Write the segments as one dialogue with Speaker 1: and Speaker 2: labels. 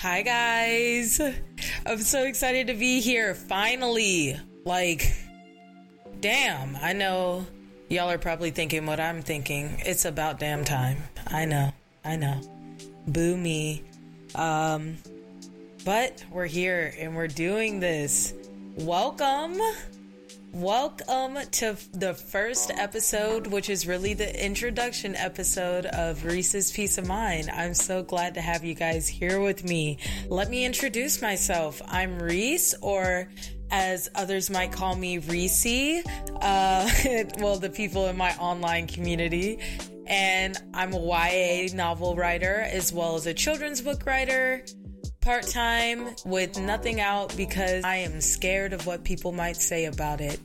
Speaker 1: Hi, guys. I'm so excited to be here. Finally. Like, damn. I know y'all are probably thinking what I'm thinking. It's about damn time. I know. I know. Boo me. Um, but we're here and we're doing this. Welcome. Welcome to the first episode, which is really the introduction episode of Reese's Piece of Mind. I'm so glad to have you guys here with me. Let me introduce myself. I'm Reese, or as others might call me, Reese. Uh, well, the people in my online community. And I'm a YA novel writer as well as a children's book writer part time with nothing out because I am scared of what people might say about it.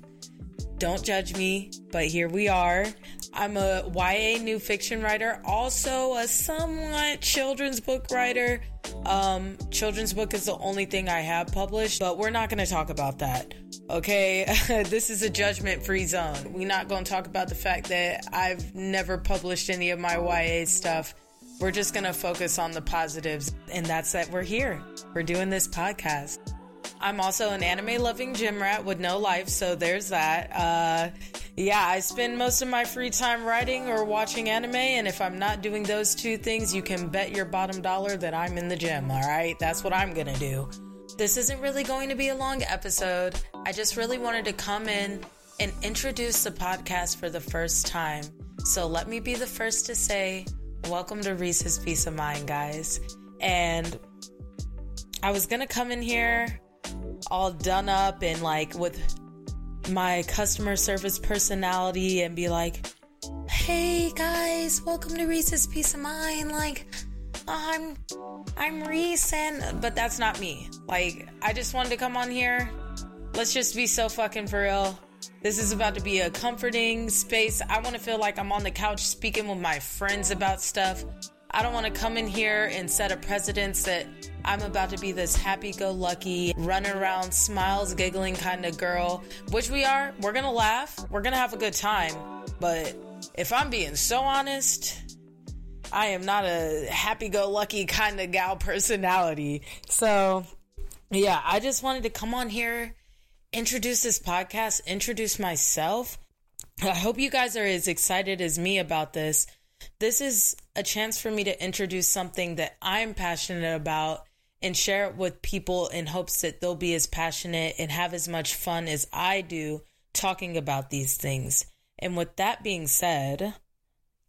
Speaker 1: Don't judge me, but here we are. I'm a YA new fiction writer, also a somewhat children's book writer. Um, children's book is the only thing I have published, but we're not going to talk about that. Okay, this is a judgment free zone. We're not going to talk about the fact that I've never published any of my YA stuff we're just going to focus on the positives, and that's that we're here. We're doing this podcast. I'm also an anime loving gym rat with no life, so there's that. Uh, yeah, I spend most of my free time writing or watching anime, and if I'm not doing those two things, you can bet your bottom dollar that I'm in the gym, all right? That's what I'm gonna do. This isn't really going to be a long episode. I just really wanted to come in and introduce the podcast for the first time. So let me be the first to say, Welcome to Reese's Piece of Mind, guys. And I was gonna come in here all done up and like with my customer service personality and be like, "Hey guys, welcome to Reese's Piece of Mind." Like, I'm I'm Reese, and but that's not me. Like, I just wanted to come on here. Let's just be so fucking for real. This is about to be a comforting space. I want to feel like I'm on the couch speaking with my friends about stuff. I don't want to come in here and set a precedence that I'm about to be this happy go lucky, run around, smiles, giggling kind of girl, which we are. We're going to laugh, we're going to have a good time. But if I'm being so honest, I am not a happy go lucky kind of gal personality. So, yeah, I just wanted to come on here introduce this podcast, introduce myself. I hope you guys are as excited as me about this. This is a chance for me to introduce something that I'm passionate about and share it with people in hopes that they'll be as passionate and have as much fun as I do talking about these things. And with that being said,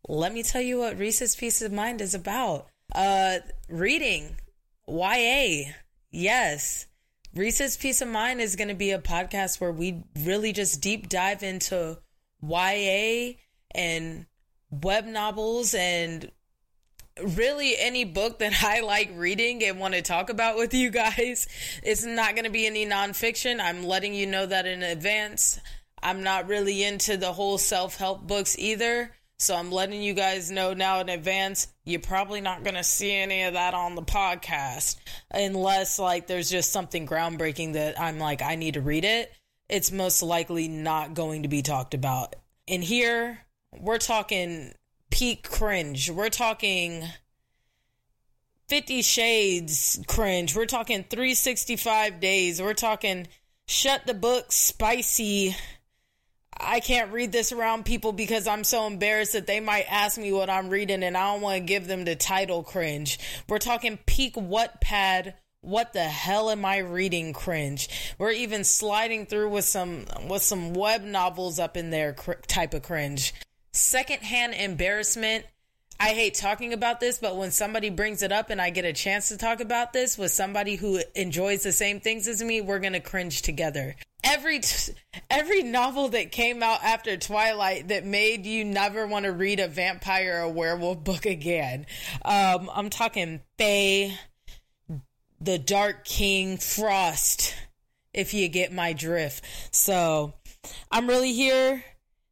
Speaker 1: let me tell you what Reese's Piece of Mind is about. Uh reading YA. Yes. Reese's Piece of Mind is going to be a podcast where we really just deep dive into YA and web novels and really any book that I like reading and want to talk about with you guys. It's not going to be any nonfiction. I'm letting you know that in advance. I'm not really into the whole self help books either. So I'm letting you guys know now in advance, you're probably not going to see any of that on the podcast unless like there's just something groundbreaking that I'm like I need to read it. It's most likely not going to be talked about. In here we're talking peak cringe. We're talking 50 shades cringe. We're talking 365 days. We're talking shut the book spicy I can't read this around people because I'm so embarrassed that they might ask me what I'm reading and I don't want to give them the title cringe. We're talking peak Wattpad. What the hell am I reading cringe? We're even sliding through with some with some web novels up in there cr- type of cringe. Secondhand embarrassment. I hate talking about this, but when somebody brings it up and I get a chance to talk about this with somebody who enjoys the same things as me, we're going to cringe together every t- every novel that came out after Twilight that made you never want to read a vampire or werewolf book again. Um, I'm talking Fae, The Dark King, Frost. If you get my drift, so I'm really here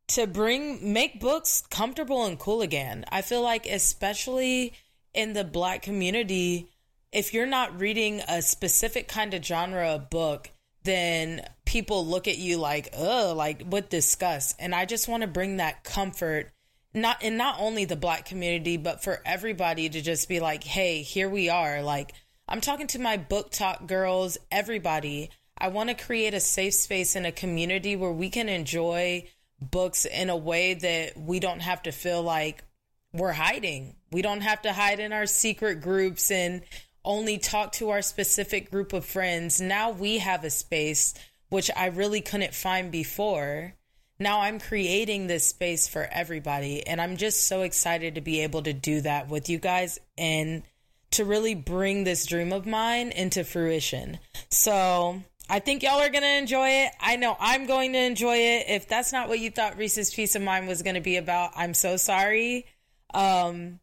Speaker 1: to bring make books comfortable and cool again. I feel like especially in the black community if you're not reading a specific kind of genre of book then people look at you like, oh, like with disgust. And I just want to bring that comfort, not in not only the black community, but for everybody to just be like, hey, here we are. Like, I'm talking to my BookTok girls, everybody. I want to create a safe space in a community where we can enjoy books in a way that we don't have to feel like we're hiding. We don't have to hide in our secret groups and only talk to our specific group of friends. Now we have a space which I really couldn't find before. Now I'm creating this space for everybody. And I'm just so excited to be able to do that with you guys and to really bring this dream of mine into fruition. So I think y'all are going to enjoy it. I know I'm going to enjoy it. If that's not what you thought Reese's Piece of Mind was going to be about, I'm so sorry. Um,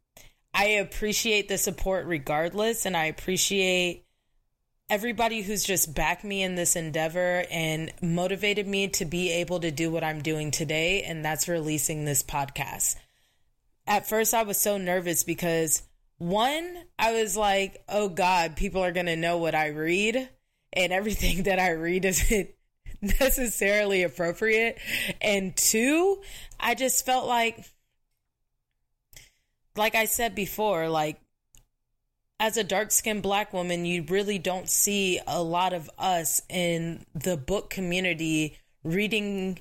Speaker 1: I appreciate the support regardless, and I appreciate everybody who's just backed me in this endeavor and motivated me to be able to do what I'm doing today, and that's releasing this podcast. At first, I was so nervous because one, I was like, oh God, people are going to know what I read, and everything that I read isn't necessarily appropriate. And two, I just felt like, like I said before, like as a dark skinned black woman, you really don't see a lot of us in the book community reading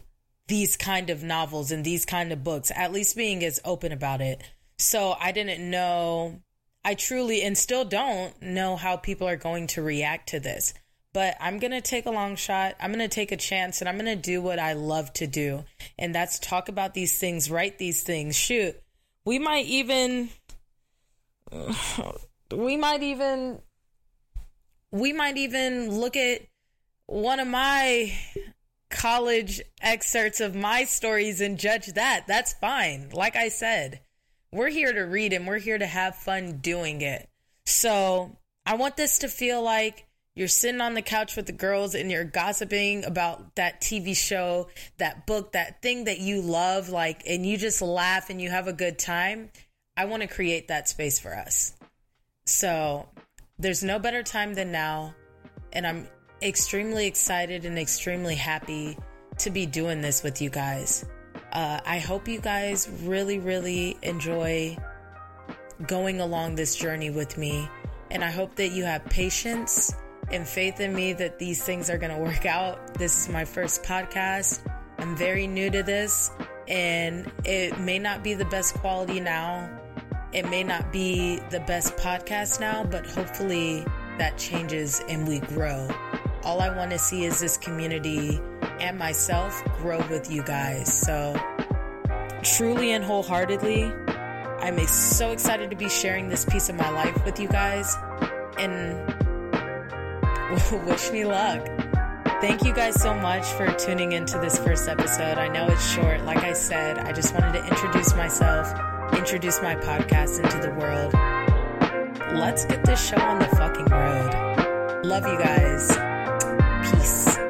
Speaker 1: these kind of novels and these kind of books, at least being as open about it. So I didn't know, I truly and still don't know how people are going to react to this. But I'm going to take a long shot. I'm going to take a chance and I'm going to do what I love to do. And that's talk about these things, write these things. Shoot, we might even we might even we might even look at one of my college excerpts of my stories and judge that. That's fine. Like I said, we're here to read and we're here to have fun doing it. So I want this to feel like you're sitting on the couch with the girls and you're gossiping about that TV show, that book, that thing that you love, like, and you just laugh and you have a good time. I want to create that space for us. So there's no better time than now. And I'm extremely excited and extremely happy to be doing this with you guys. Uh, I hope you guys really, really enjoy going along this journey with me. And I hope that you have patience and faith in me that these things are going to work out. This is my first podcast. I'm very new to this, and it may not be the best quality now it may not be the best podcast now, but hopefully that changes and we grow. All I want to see is this community and myself grow with you guys. So, truly and wholeheartedly, I'm so excited to be sharing this piece of my life with you guys and wish me luck. Thank you guys so much for tuning into this first episode. I know it's short. Like I said, I just wanted to introduce myself introduce my podcast into the world. Let's get this show on the fucking road. Love you guys. Peace.